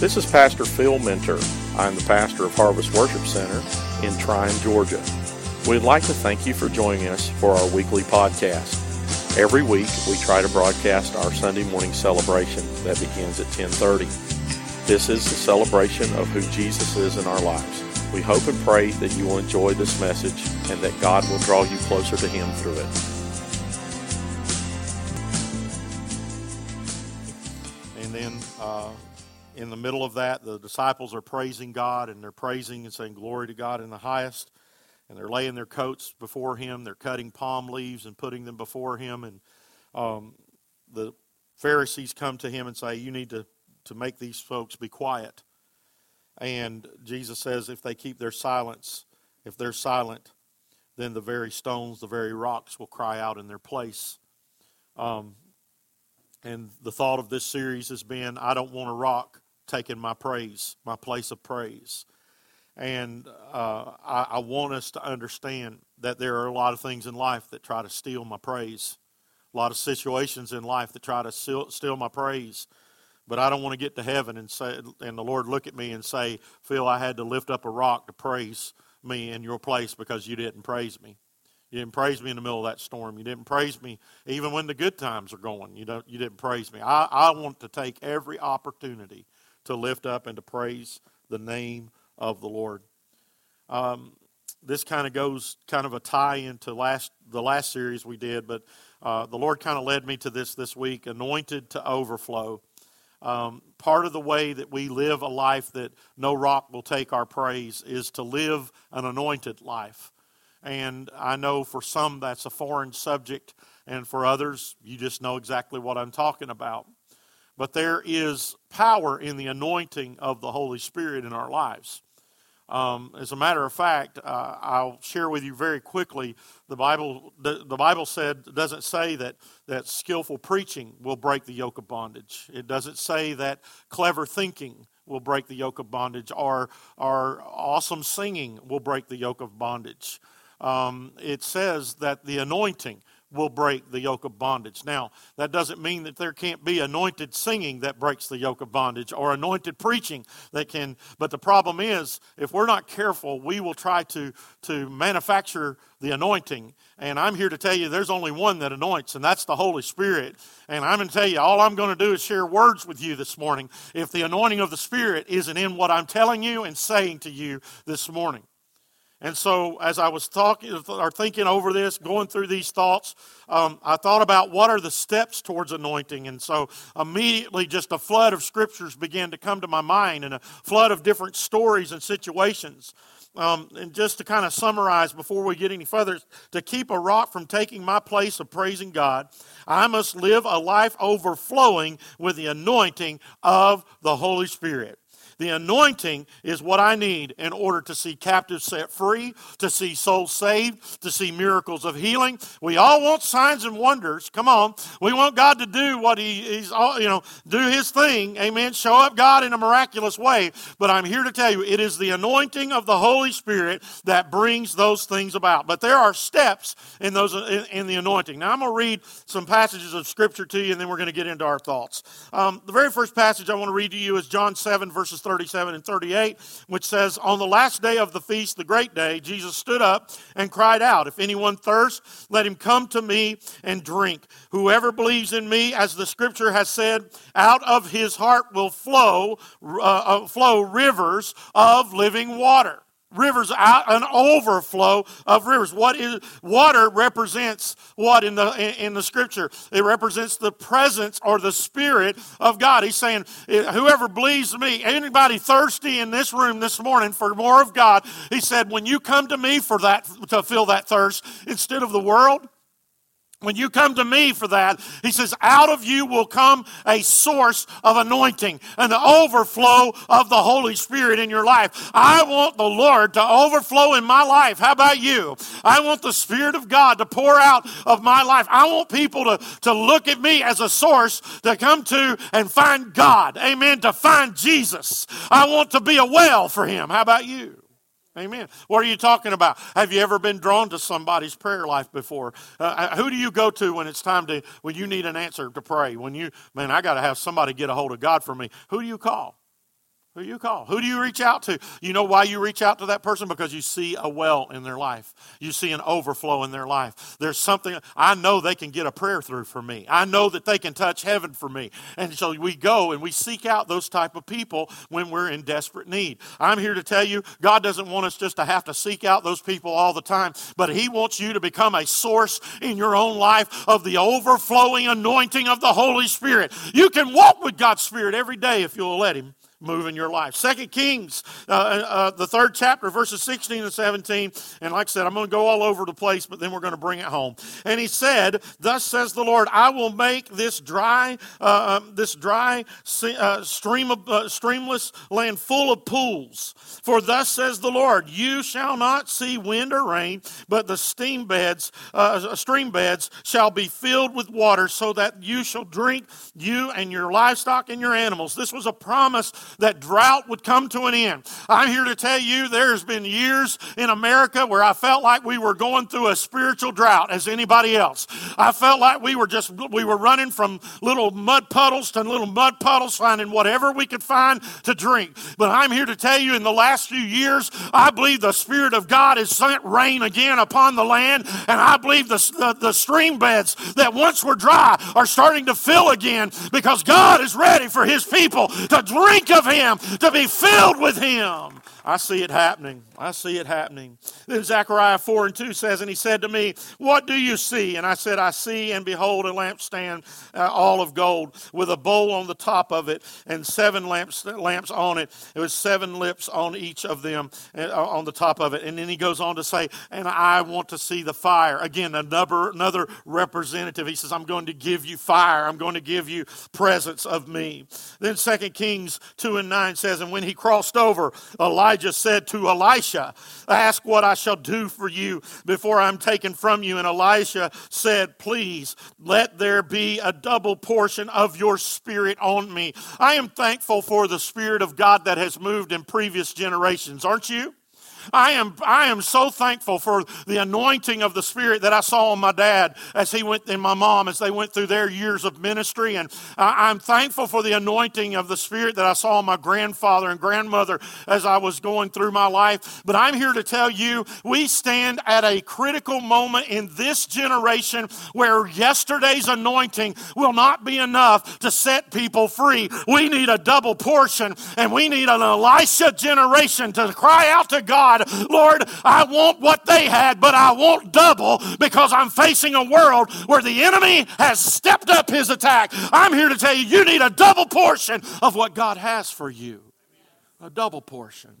This is Pastor Phil Minter. I'm the pastor of Harvest Worship Center in Trion, Georgia. We'd like to thank you for joining us for our weekly podcast. Every week, we try to broadcast our Sunday morning celebration that begins at 10:30. This is the celebration of who Jesus is in our lives. We hope and pray that you will enjoy this message and that God will draw you closer to Him through it. And then uh, in the middle of that, the disciples are praising God and they're praising and saying, Glory to God in the highest. And they're laying their coats before Him. They're cutting palm leaves and putting them before Him. And um, the Pharisees come to Him and say, You need to, to make these folks be quiet. And Jesus says, If they keep their silence, if they're silent, then the very stones, the very rocks will cry out in their place. Um, and the thought of this series has been I don't want a rock taking my praise, my place of praise. And uh, I, I, want us to understand that there are a lot of things in life that try to steal my praise, a lot of situations in life that try to steal, steal my praise. But I don't want to get to heaven and say, and the Lord look at me and say, Phil, I had to lift up a rock to praise me in your place because you didn't praise me. You didn't praise me in the middle of that storm. You didn't praise me even when the good times are going. You don't. You didn't praise me. I, I want to take every opportunity to lift up and to praise the name of the Lord. Um, this kind of goes kind of a tie into last the last series we did, but uh, the Lord kind of led me to this this week. Anointed to overflow. Um, part of the way that we live a life that no rock will take our praise is to live an anointed life. And I know for some that's a foreign subject, and for others, you just know exactly what I'm talking about. But there is power in the anointing of the Holy Spirit in our lives. Um, as a matter of fact, uh, I'll share with you very quickly. The Bible, the, the Bible said doesn't say that that skillful preaching will break the yoke of bondage. It doesn't say that clever thinking will break the yoke of bondage, or or awesome singing will break the yoke of bondage um, it says that the anointing will break the yoke of bondage. Now, that doesn't mean that there can't be anointed singing that breaks the yoke of bondage or anointed preaching that can, but the problem is if we're not careful, we will try to, to manufacture the anointing. And I'm here to tell you there's only one that anoints, and that's the Holy Spirit. And I'm going to tell you, all I'm going to do is share words with you this morning if the anointing of the Spirit isn't in what I'm telling you and saying to you this morning. And so, as I was talking or thinking over this, going through these thoughts, um, I thought about what are the steps towards anointing. And so, immediately, just a flood of scriptures began to come to my mind and a flood of different stories and situations. Um, and just to kind of summarize before we get any further, to keep a rock from taking my place of praising God, I must live a life overflowing with the anointing of the Holy Spirit. The anointing is what I need in order to see captives set free, to see souls saved, to see miracles of healing. We all want signs and wonders. Come on. We want God to do what he, He's, you know, do His thing. Amen. Show up God in a miraculous way. But I'm here to tell you, it is the anointing of the Holy Spirit that brings those things about. But there are steps in those in, in the anointing. Now I'm going to read some passages of Scripture to you, and then we're going to get into our thoughts. Um, the very first passage I want to read to you is John 7, verses 37 and 38, which says, On the last day of the feast, the great day, Jesus stood up and cried out, If anyone thirsts, let him come to me and drink. Whoever believes in me, as the scripture has said, out of his heart will flow, uh, uh flow rivers of living water rivers out an overflow of rivers. What is water represents what in the in the scripture? It represents the presence or the spirit of god. He's saying whoever believes me anybody thirsty in this room this morning for more of god he said when you come to me for that to fill that thirst instead of the world when you come to me for that, he says, out of you will come a source of anointing and the overflow of the Holy Spirit in your life. I want the Lord to overflow in my life. How about you? I want the Spirit of God to pour out of my life. I want people to, to look at me as a source to come to and find God. Amen. To find Jesus. I want to be a well for Him. How about you? Amen. What are you talking about? Have you ever been drawn to somebody's prayer life before? Uh, who do you go to when it's time to, when you need an answer to pray? When you, man, I got to have somebody get a hold of God for me. Who do you call? Who you call? Who do you reach out to? You know why you reach out to that person? Because you see a well in their life. You see an overflow in their life. There's something, I know they can get a prayer through for me. I know that they can touch heaven for me. And so we go and we seek out those type of people when we're in desperate need. I'm here to tell you, God doesn't want us just to have to seek out those people all the time, but He wants you to become a source in your own life of the overflowing anointing of the Holy Spirit. You can walk with God's Spirit every day if you'll let Him move in your life. Second Kings, uh, uh, the third chapter, verses 16 and 17. And like I said, I'm going to go all over the place, but then we're going to bring it home. And he said, "Thus says the Lord, I will make this dry, uh, um, this dry uh, stream of uh, streamless land full of pools. For thus says the Lord, you shall not see wind or rain, but the steam beds, uh, stream beds shall be filled with water, so that you shall drink, you and your livestock and your animals." This was a promise that drought would come to an end. I'm here to tell you there's been years in America where I felt like we were going through a spiritual drought as anybody else. I felt like we were just we were running from little mud puddles to little mud puddles finding whatever we could find to drink. But I'm here to tell you in the last few years I believe the spirit of God has sent rain again upon the land and I believe the, the, the stream beds that once were dry are starting to fill again because God is ready for his people to drink of of Him, to be filled with Him. I see it happening. I see it happening. Then Zechariah 4 and 2 says, And he said to me, What do you see? And I said, I see and behold a lampstand uh, all of gold with a bowl on the top of it and seven lamps, lamps on it. It was seven lips on each of them uh, on the top of it. And then he goes on to say, And I want to see the fire. Again, another, another representative. He says, I'm going to give you fire. I'm going to give you presence of me. Then 2 Kings 2 and 9 says, And when he crossed over, Elijah Elijah said to Elisha, Ask what I shall do for you before I'm taken from you. And Elisha said, Please let there be a double portion of your spirit on me. I am thankful for the Spirit of God that has moved in previous generations, aren't you? I am, I am so thankful for the anointing of the Spirit that I saw on my dad as he went, and my mom as they went through their years of ministry. And I, I'm thankful for the anointing of the Spirit that I saw on my grandfather and grandmother as I was going through my life. But I'm here to tell you, we stand at a critical moment in this generation where yesterday's anointing will not be enough to set people free. We need a double portion, and we need an Elisha generation to cry out to God God, Lord, I want what they had, but I want double because I'm facing a world where the enemy has stepped up his attack. I'm here to tell you, you need a double portion of what God has for you. A double portion.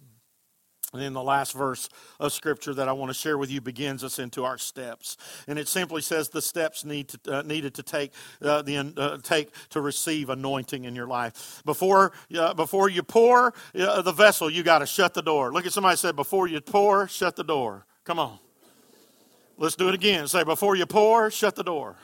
And then the last verse of scripture that I want to share with you begins us into our steps, and it simply says the steps need to, uh, needed to take uh, the uh, take to receive anointing in your life. Before uh, before you pour uh, the vessel, you got to shut the door. Look at somebody said, before you pour, shut the door. Come on, let's do it again. Say, before you pour, shut the door.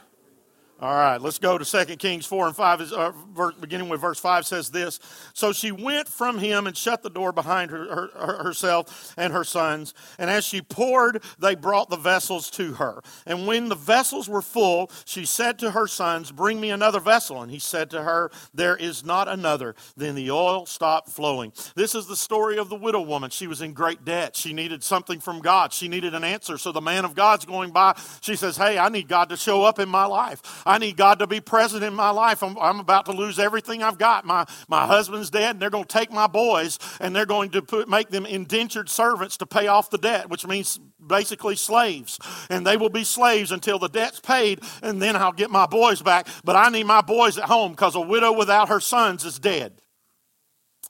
All right, let's go to 2 Kings 4 and 5, uh, beginning with verse 5 says this. So she went from him and shut the door behind her, her, herself and her sons. And as she poured, they brought the vessels to her. And when the vessels were full, she said to her sons, Bring me another vessel. And he said to her, There is not another. Then the oil stopped flowing. This is the story of the widow woman. She was in great debt. She needed something from God, she needed an answer. So the man of God's going by. She says, Hey, I need God to show up in my life. I need God to be present in my life. I'm, I'm about to lose everything I've got. My, my husband's dead, and they're going to take my boys, and they're going to put, make them indentured servants to pay off the debt, which means basically slaves. And they will be slaves until the debt's paid, and then I'll get my boys back. But I need my boys at home because a widow without her sons is dead.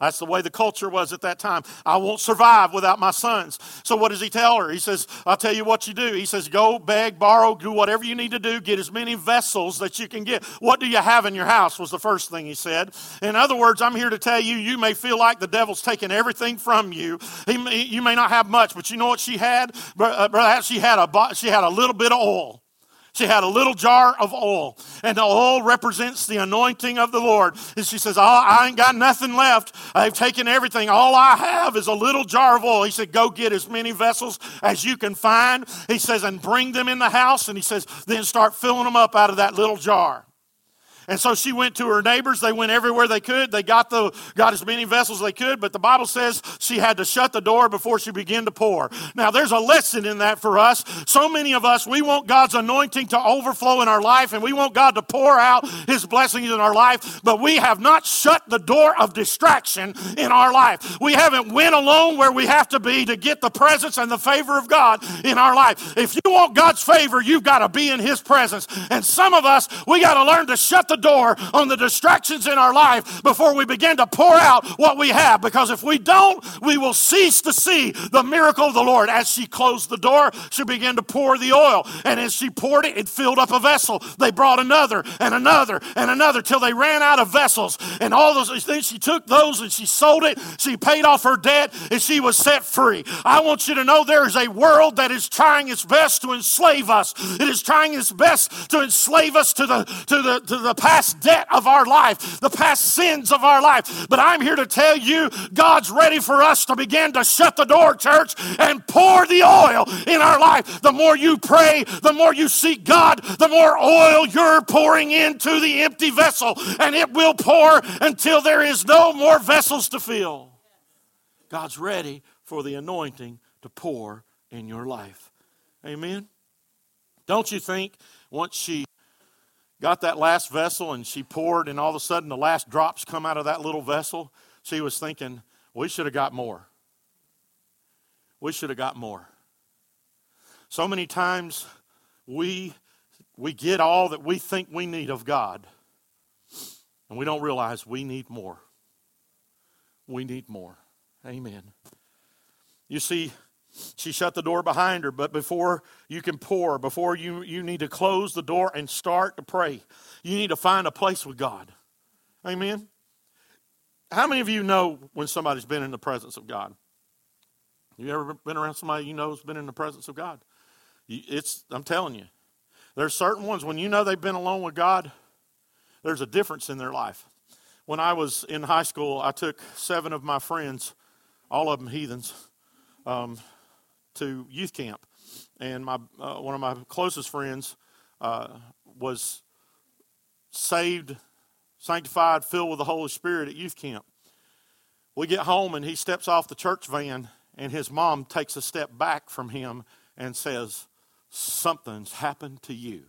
That's the way the culture was at that time. I won't survive without my sons. So what does he tell her? He says, I'll tell you what you do. He says, go, beg, borrow, do whatever you need to do. Get as many vessels that you can get. What do you have in your house was the first thing he said. In other words, I'm here to tell you, you may feel like the devil's taking everything from you. He you may not have much, but you know what she had? Perhaps uh, she had a, she had a little bit of oil. She had a little jar of oil, and the oil represents the anointing of the Lord. And she says, oh, I ain't got nothing left. I've taken everything. All I have is a little jar of oil. He said, Go get as many vessels as you can find. He says, And bring them in the house. And he says, Then start filling them up out of that little jar. And so she went to her neighbors. They went everywhere they could. They got, the, got as many vessels they could, but the Bible says she had to shut the door before she began to pour. Now, there's a lesson in that for us. So many of us, we want God's anointing to overflow in our life, and we want God to pour out His blessings in our life, but we have not shut the door of distraction in our life. We haven't went alone where we have to be to get the presence and the favor of God in our life. If you want God's favor, you've got to be in His presence. And some of us, we got to learn to shut the door on the distractions in our life before we begin to pour out what we have. Because if we don't, we will cease to see the miracle of the Lord. As she closed the door, she began to pour the oil. And as she poured it, it filled up a vessel. They brought another and another and another till they ran out of vessels. And all those things, she took those and she sold it. She paid off her debt and she was set free. I want you to know there is a world that is trying its best to enslave us. It is trying its best to enslave us to the, to the, to the past debt of our life, the past sins of our life. But I'm here to tell you, God's ready for us to begin to shut the door, church, and pour the oil in our life. The more you pray, the more you seek God, the more oil you're pouring into the empty vessel, and it will pour until there is no more vessels to fill. God's ready for the anointing to pour in your life. Amen. Don't you think once she got that last vessel and she poured, and all of a sudden the last drops come out of that little vessel, she was thinking, we should have got more. We should have got more. So many times we, we get all that we think we need of God, and we don't realize we need more. We need more. Amen. You see, she shut the door behind her, but before you can pour, before you, you need to close the door and start to pray, you need to find a place with God. Amen. How many of you know when somebody's been in the presence of God? You ever been around somebody you know has been in the presence of God? It's, I'm telling you, there's certain ones when you know they've been alone with God, there's a difference in their life. When I was in high school, I took seven of my friends, all of them heathens, um, to youth camp, and my uh, one of my closest friends uh, was saved, sanctified, filled with the Holy Spirit at youth camp. We get home and he steps off the church van, and his mom takes a step back from him and says, "Something's happened to you."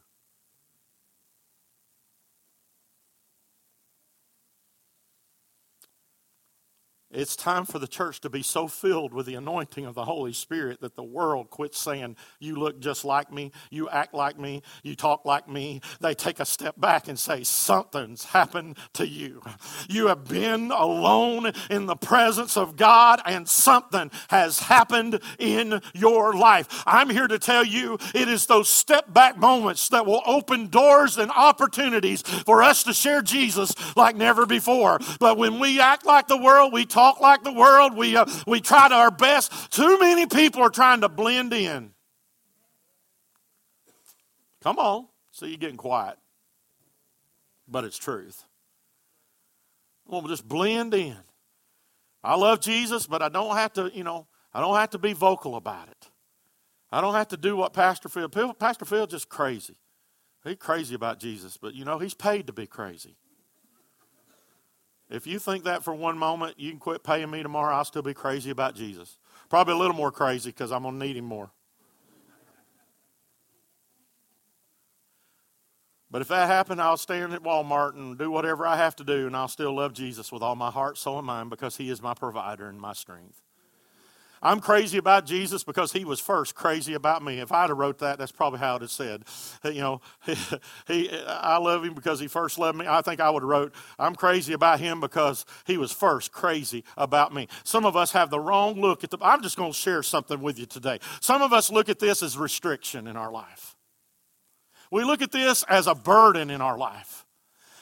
It's time for the church to be so filled with the anointing of the Holy Spirit that the world quits saying, You look just like me, you act like me, you talk like me. They take a step back and say, Something's happened to you. You have been alone in the presence of God, and something has happened in your life. I'm here to tell you it is those step back moments that will open doors and opportunities for us to share Jesus like never before. But when we act like the world, we talk like the world. We, uh, we try to our best. Too many people are trying to blend in. Come on. See, you're getting quiet. But it's truth. We'll just blend in. I love Jesus, but I don't have to, you know, I don't have to be vocal about it. I don't have to do what Pastor Phil. Pastor Phil just crazy. He's crazy about Jesus, but you know, he's paid to be crazy. If you think that for one moment, you can quit paying me tomorrow. I'll still be crazy about Jesus. Probably a little more crazy because I'm going to need him more. But if that happened, I'll stand at Walmart and do whatever I have to do, and I'll still love Jesus with all my heart, soul, and mind because he is my provider and my strength. I'm crazy about Jesus because he was first crazy about me. If I'd have wrote that, that's probably how it is said. You know, he, he, I love him because he first loved me. I think I would have wrote, I'm crazy about him because he was first crazy about me. Some of us have the wrong look at the, I'm just going to share something with you today. Some of us look at this as restriction in our life. We look at this as a burden in our life.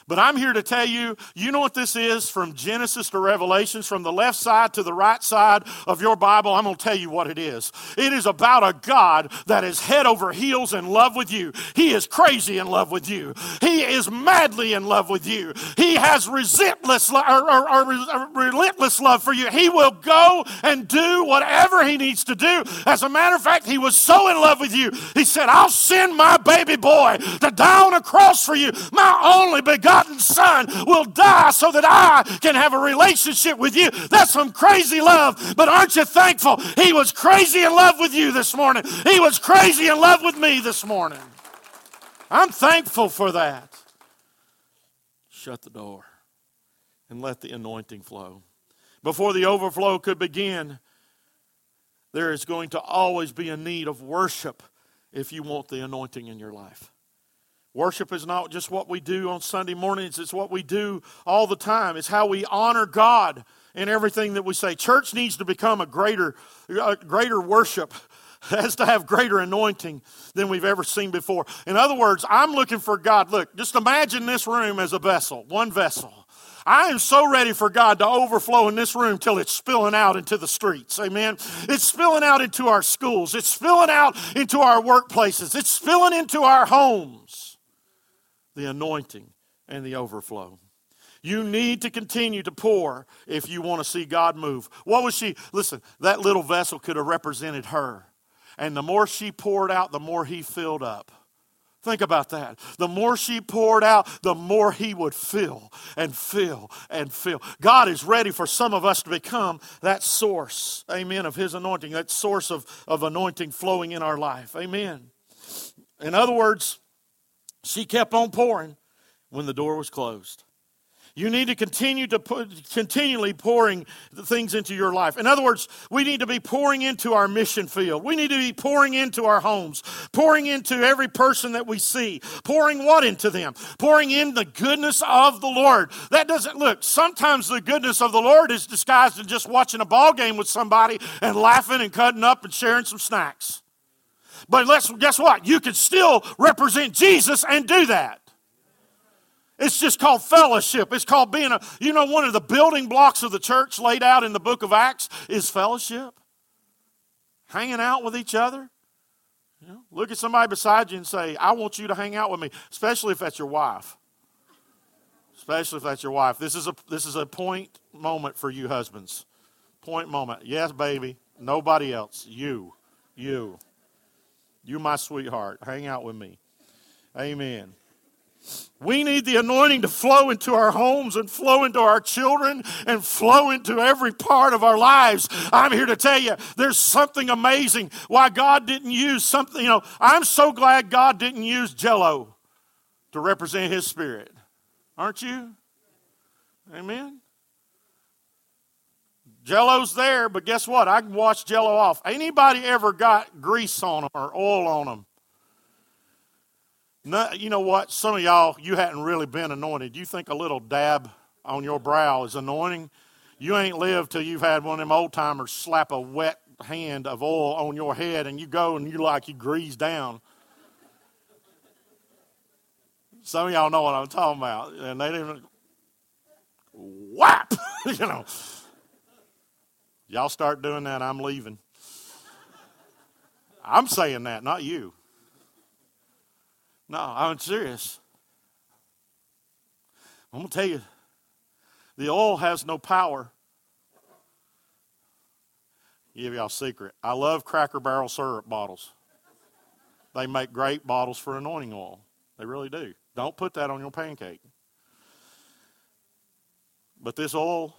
But I'm here to tell you, you know what this is from Genesis to Revelations, from the left side to the right side of your Bible. I'm going to tell you what it is. It is about a God that is head over heels in love with you. He is crazy in love with you. He is madly in love with you. He has relentless, or, or, or, relentless love for you. He will go and do whatever he needs to do. As a matter of fact, he was so in love with you, he said, I'll send my baby boy to die on a cross for you, my only begotten begotten Son will die so that I can have a relationship with you. That's some crazy love. But aren't you thankful? He was crazy in love with you this morning. He was crazy in love with me this morning. I'm thankful for that. Shut the door and let the anointing flow. Before the overflow could begin, there is going to always be a need of worship if you want the anointing in your life. Worship is not just what we do on Sunday mornings, it's what we do all the time. It's how we honor God in everything that we say. Church needs to become a greater, a greater worship has to have greater anointing than we've ever seen before. In other words, I'm looking for God. Look, just imagine this room as a vessel, one vessel. I am so ready for God to overflow in this room till it's spilling out into the streets. Amen. It's spilling out into our schools. It's spilling out into our workplaces. It's spilling into our homes. The anointing and the overflow. You need to continue to pour if you want to see God move. What was she? Listen, that little vessel could have represented her. And the more she poured out, the more he filled up. Think about that. The more she poured out, the more he would fill and fill and fill. God is ready for some of us to become that source, amen, of his anointing, that source of, of anointing flowing in our life. Amen. In other words, she kept on pouring when the door was closed. You need to continue to put, continually pouring things into your life. In other words, we need to be pouring into our mission field. We need to be pouring into our homes, pouring into every person that we see. Pouring what into them? Pouring in the goodness of the Lord. That doesn't look. Sometimes the goodness of the Lord is disguised in just watching a ball game with somebody and laughing and cutting up and sharing some snacks. But let's guess what? You can still represent Jesus and do that. It's just called fellowship. It's called being a, you know, one of the building blocks of the church laid out in the book of Acts is fellowship. Hanging out with each other. You know, look at somebody beside you and say, I want you to hang out with me, especially if that's your wife. Especially if that's your wife. This is a this is a point moment for you husbands. Point moment. Yes, baby. Nobody else. You. You. You my sweetheart. Hang out with me. Amen. We need the anointing to flow into our homes and flow into our children and flow into every part of our lives. I'm here to tell you there's something amazing why God didn't use something. You know, I'm so glad God didn't use jello to represent his spirit. Aren't you? Amen. Jello's there, but guess what? I can wash jello off. Anybody ever got grease on them or oil on them? No, you know what? Some of y'all, you hadn't really been anointed. You think a little dab on your brow is anointing? You ain't lived till you've had one of them old timers slap a wet hand of oil on your head and you go and you like you grease down. Some of y'all know what I'm talking about. And they didn't whap, you know. Y'all start doing that, I'm leaving. I'm saying that, not you. No, I'm serious. I'm going to tell you the oil has no power. Give y'all a secret. I love Cracker Barrel syrup bottles. They make great bottles for anointing oil. They really do. Don't put that on your pancake. But this oil,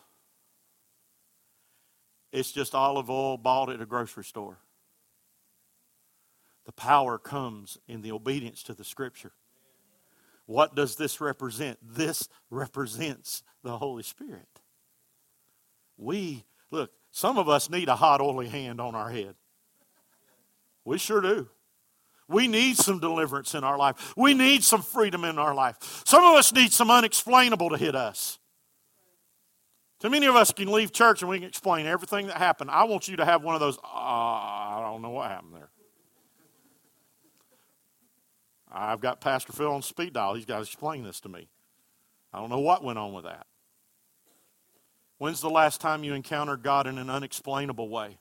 it's just olive oil bought at a grocery store. The power comes in the obedience to the scripture. What does this represent? This represents the Holy Spirit. We, look, some of us need a hot, oily hand on our head. We sure do. We need some deliverance in our life. We need some freedom in our life. Some of us need some unexplainable to hit us. Too many of us can leave church and we can explain everything that happened. I want you to have one of those, uh, I don't know what happened there. I've got Pastor Phil on speed dial. He's got to explain this to me. I don't know what went on with that. When's the last time you encountered God in an unexplainable way?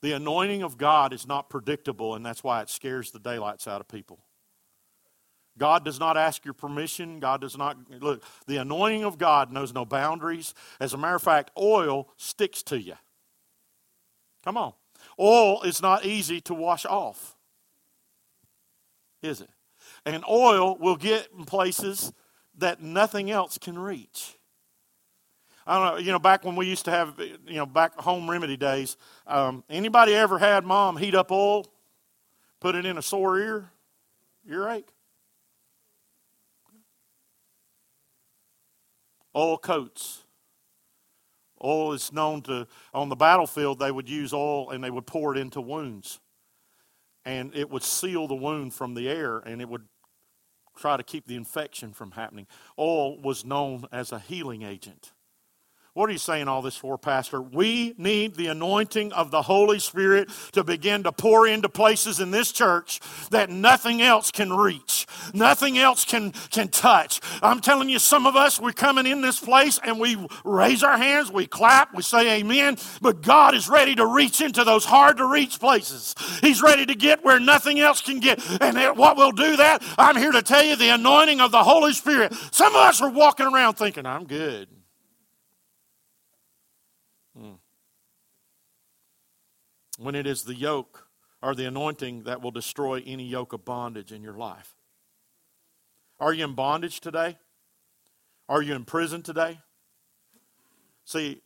The anointing of God is not predictable, and that's why it scares the daylights out of people. God does not ask your permission. God does not, look, the anointing of God knows no boundaries. As a matter of fact, oil sticks to you. Come on. Oil is not easy to wash off is it? And oil will get in places that nothing else can reach. I don't know, you know, back when we used to have, you know, back home remedy days, um, anybody ever had mom heat up oil, put it in a sore ear, earache? Oil coats. Oil is known to, on the battlefield, they would use oil and they would pour it into wounds. And it would seal the wound from the air and it would try to keep the infection from happening. Oil was known as a healing agent. What are you saying all this for, Pastor? We need the anointing of the Holy Spirit to begin to pour into places in this church that nothing else can reach, nothing else can, can touch. I'm telling you, some of us, we're coming in this place and we raise our hands, we clap, we say amen, but God is ready to reach into those hard to reach places. He's ready to get where nothing else can get. And what will do that? I'm here to tell you the anointing of the Holy Spirit. Some of us are walking around thinking, I'm good. When it is the yoke or the anointing that will destroy any yoke of bondage in your life. Are you in bondage today? Are you in prison today? See,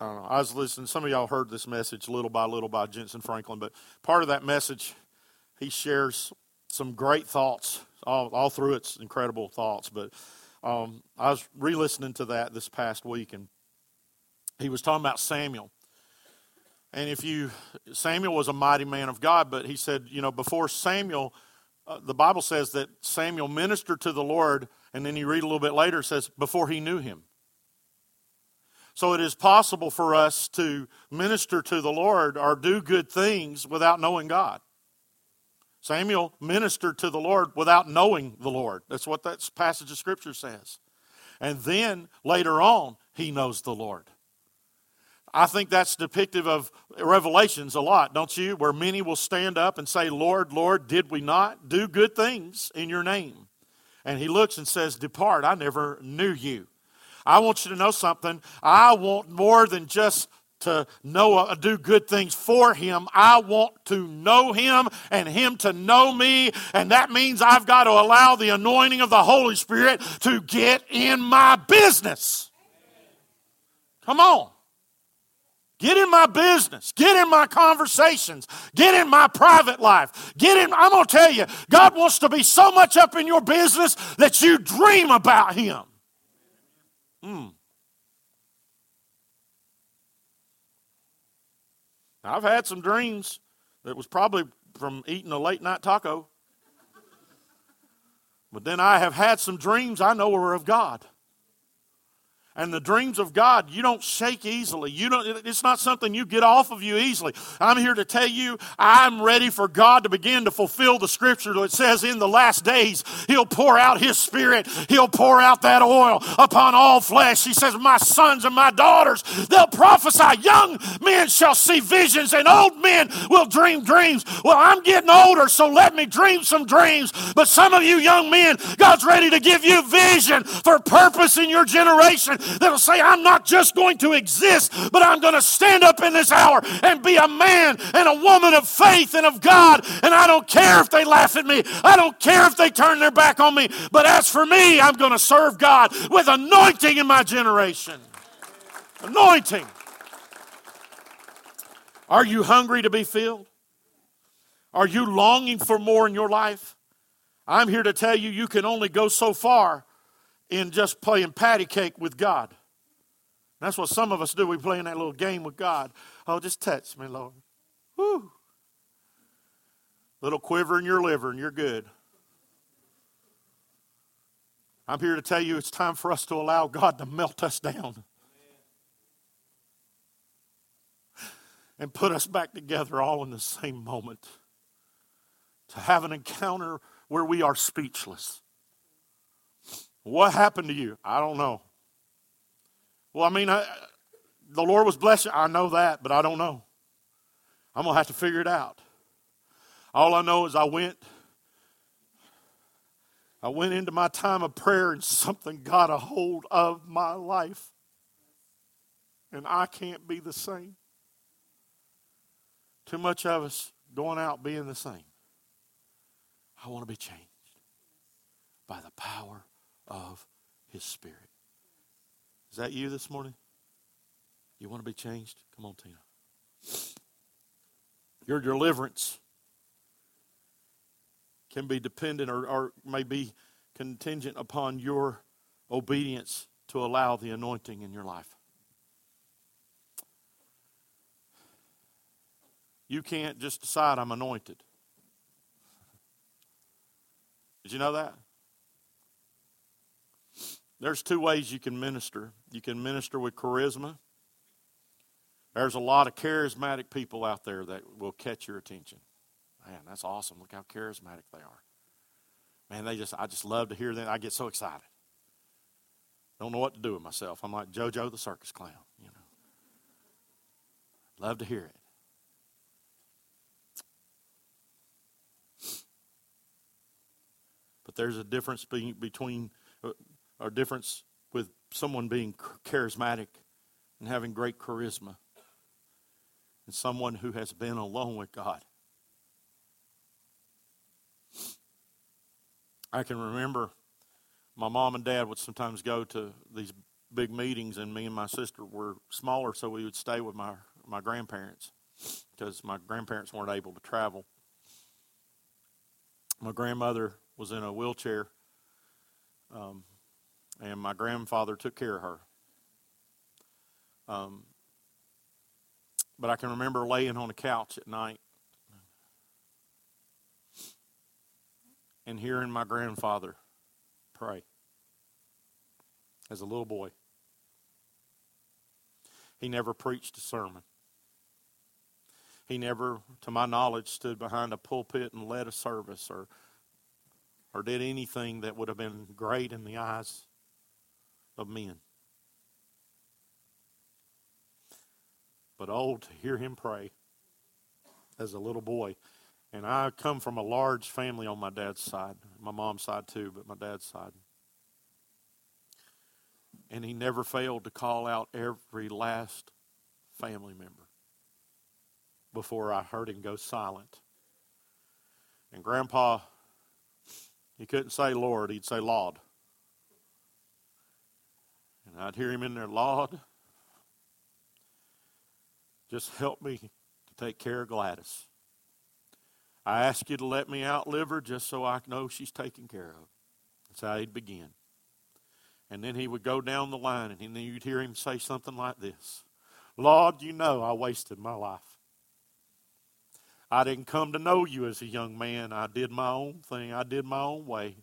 I don't know. I was listening. Some of y'all heard this message little by little by Jentezen Franklin, but part of that message, he shares some great thoughts all, all through its incredible thoughts. But um, I was re listening to that this past week, and he was talking about Samuel and if you, Samuel was a mighty man of God, but he said, you know, before Samuel, uh, the Bible says that Samuel ministered to the Lord, and then you read a little bit later, it says, before he knew him. So it is possible for us to minister to the Lord or do good things without knowing God. Samuel ministered to the Lord without knowing the Lord. That's what that passage of Scripture says. And then later on, he knows the Lord. I think that's depictive of Revelations a lot, don't you? Where many will stand up and say, Lord, Lord, did we not do good things in your name? And he looks and says, Depart, I never knew you. I want you to know something. I want more than just to know uh, do good things for him. I want to know him and him to know me, and that means I've got to allow the anointing of the Holy Spirit to get in my business. Come on. Get in my business. Get in my conversations. Get in my private life. Get in. I'm going to tell you, God wants to be so much up in your business that you dream about Him. Mm. I've had some dreams that was probably from eating a late night taco. But then I have had some dreams I know are of God and the dreams of God, you don't shake easily. You don't, it's not something you get off of you easily. I'm here to tell you, I'm ready for God to begin to fulfill the scripture that says in the last days, He'll pour out His Spirit. He'll pour out that oil upon all flesh. He says, My sons and my daughters, they'll prophesy. Young men shall see visions, and old men will dream dreams. Well, I'm getting older, so let me dream some dreams. But some of you young men, God's ready to give you vision for purpose in your generation that'll say, I'm not just going to exist, but I'm going to stand up in this hour and be a man and a woman of faith and of God. And I don't care if they laugh at me, I don't care if they turn their back on me. But as for me, I'm going to serve God with anointing in my generation. Anointing. Are you hungry to be filled? Are you longing for more in your life? I'm here to tell you, you can only go so far in just playing patty cake with God. That's what some of us do. We play in that little game with God. Oh, just touch me, Lord. Woo. Little quiver in your liver, and you're good. I'm here to tell you it's time for us to allow God to melt us down and put us back together all in the same moment. To have an encounter where we are speechless. What happened to you? I don't know. Well, I mean, I, the Lord was blessing. I know that, but I don't know. I'm going to have to figure it out. All I know is I went I went into my time of prayer and something got a hold of my life. And I can't be the same. Too much of us going out being the same. I want to be changed. by the power of His Spirit. Is that you this morning? You want to be changed? Come on, Tina. Your deliverance can be dependent or, or may be contingent upon your obedience to allow the anointing in your life. You can't just decide I'm anointed. Did you know that? There's two ways you can minister. You can minister with charisma. There's a lot of charismatic people out there that will catch your attention. Man, that's awesome. Look how charismatic they are. Man, they just I just love to hear them. I get so excited. Don't know what to do with myself. I'm like JoJo the circus clown, you know. Love to hear it. But there's a difference between or difference with someone being charismatic and having great charisma and someone who has been alone with God. I can remember my mom and dad would sometimes go to these big meetings, and me and my sister were smaller, so we would stay with my, my grandparents because my grandparents weren't able to travel. My grandmother was in a wheelchair, um, and my grandfather took care of her. Um, but I can remember laying on a couch at night and hearing my grandfather pray as a little boy. He never preached a sermon. He never, to my knowledge, stood behind a pulpit and led a service or, or did anything that would have been great in the eyes of men. But oh, to hear him pray as a little boy. And I come from a large family on my dad's side, my mom's side too, but my dad's side. And he never failed to call out every last family member before I heard him go silent. And Grandpa, he couldn't say Lord, he'd say Lord. And I'd hear him in there, Lord, just help me to take care of Gladys. I ask you to let me outlive her just so I know she's taken care of. That's how he'd begin. And then he would go down the line, and then you'd hear him say something like this Lord, you know I wasted my life. I didn't come to know you as a young man. I did my own thing, I did my own way.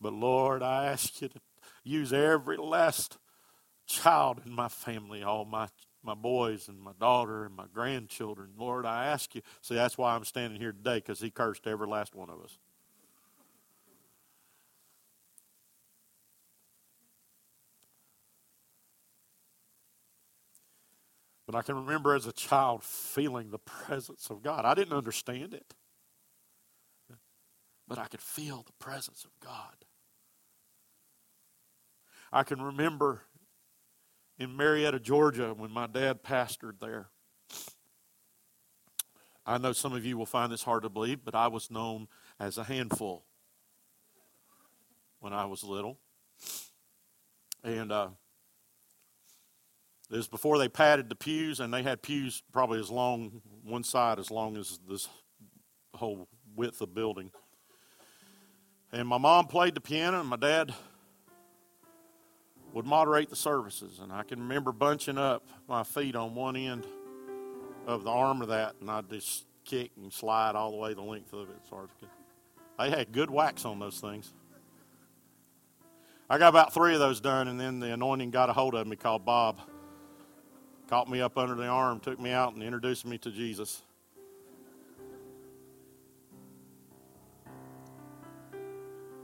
But Lord, I ask you to use every last child in my family, all my my boys and my daughter and my grandchildren. Lord, I ask you. See, that's why I'm standing here today because He cursed every last one of us. But I can remember as a child feeling the presence of God. I didn't understand it, but I could feel the presence of God. I can remember in Marietta, Georgia, when my dad pastored there. I know some of you will find this hard to believe, but I was known as a handful when I was little. And uh, it was before they padded the pews, and they had pews probably as long, one side as long as this whole width of building. And my mom played the piano, and my dad would moderate the services. And I can remember bunching up my feet on one end of the arm of that, and I'd just kick and slide all the way the length of it. So they had good wax on those things. I got about three of those done, and then the anointing got a hold of me called Bob. Caught me up under the arm, took me out, and introduced me to Jesus.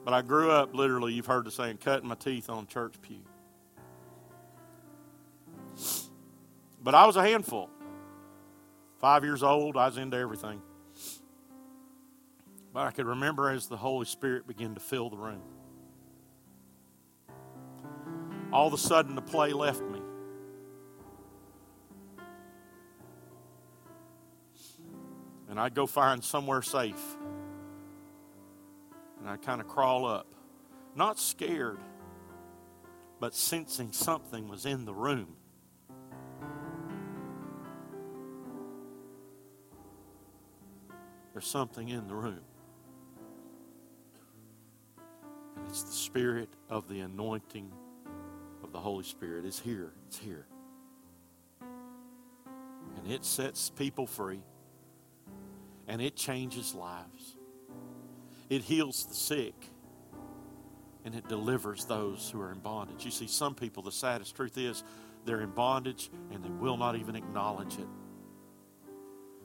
But I grew up literally, you've heard the saying, cutting my teeth on church pew. But I was a handful. Five years old, I was into everything. But I could remember as the Holy Spirit began to fill the room. All of a sudden, the play left me. And I'd go find somewhere safe. And I'd kind of crawl up, not scared, but sensing something was in the room. There's something in the room. And it's the spirit of the anointing of the Holy Spirit. It's here. It's here. And it sets people free. And it changes lives. It heals the sick. And it delivers those who are in bondage. You see, some people, the saddest truth is, they're in bondage and they will not even acknowledge it.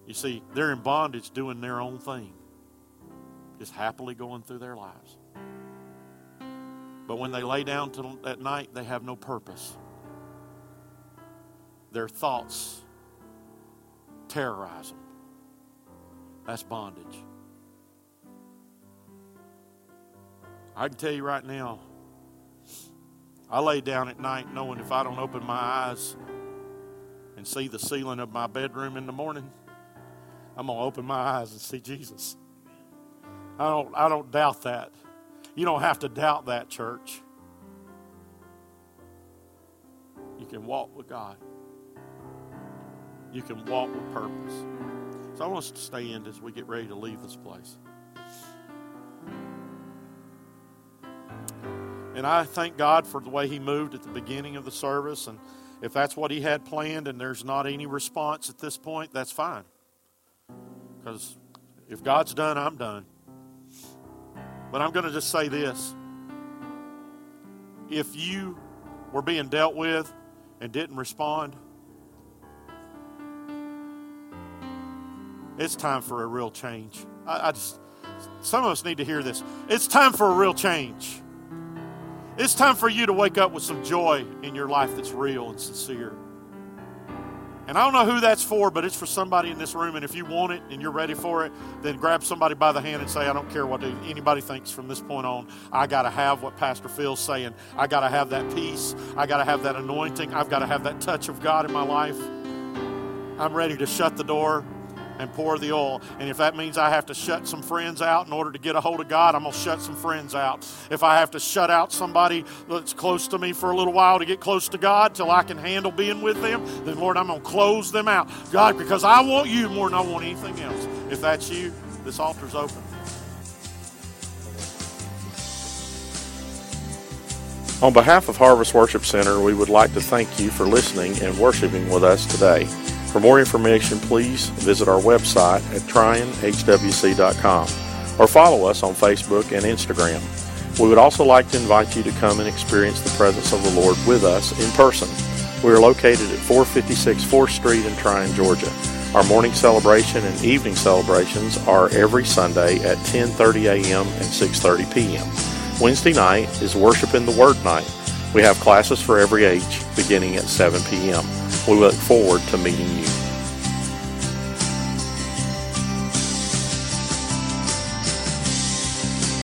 You see, they're in bondage doing their own thing, just happily going through their lives. But when they lay down to, at night, they have no purpose. Their thoughts terrorize them. That's bondage. I can tell you right now, I lay down at night knowing if I don't open my eyes and see the ceiling of my bedroom in the morning, I'm going to open my eyes and see Jesus. I don't, I don't doubt that. You don't have to doubt that, church. You can walk with God. You can walk with purpose. So I want us to stand as we get ready to leave this place. And I thank God for the way He moved at the beginning of the service. And if that's what He had planned and there's not any response at this point, that's fine. Because if God's done, I'm done. But I'm going to just say this. If you were being dealt with and didn't respond, it's time for a real change. I, I just, some of us need to hear this. It's time for a real change. It's time for you to wake up with some joy in your life that's real and sincere. And I don't know who that's for, but it's for somebody in this room. And if you want it and you're ready for it, then grab somebody by the hand and say, I don't care what anybody thinks from this point on. I got to have what Pastor Phil's saying. I got to have that peace. I got to have that anointing. I've got to have that touch of God in my life. I'm ready to shut the door and pour the oil. And if that means I have to shut some friends out in order to get a hold of God, I'm going to shut some friends out. If I have to shut out somebody that's close to me for a little while to get close to God till I can handle being with them, then Lord, I'm going to close them out. God, because I want you more than I want anything else. If that's you, this altar's open. On behalf of Harvest Worship Center, we would like to thank you for listening and worshiping with us today. For more information, please visit our website at tryinhwc.com or follow us on Facebook and Instagram. We would also like to invite you to come and experience the presence of the Lord with us in person. We are located at 456 4th Street in Trion, Georgia. Our morning celebration and evening celebrations are every Sunday at 10:30 a.m. and 6:30 p.m. Wednesday night is Worship in the Word night. We have classes for every age beginning at 7 p.m. We look forward to meeting you.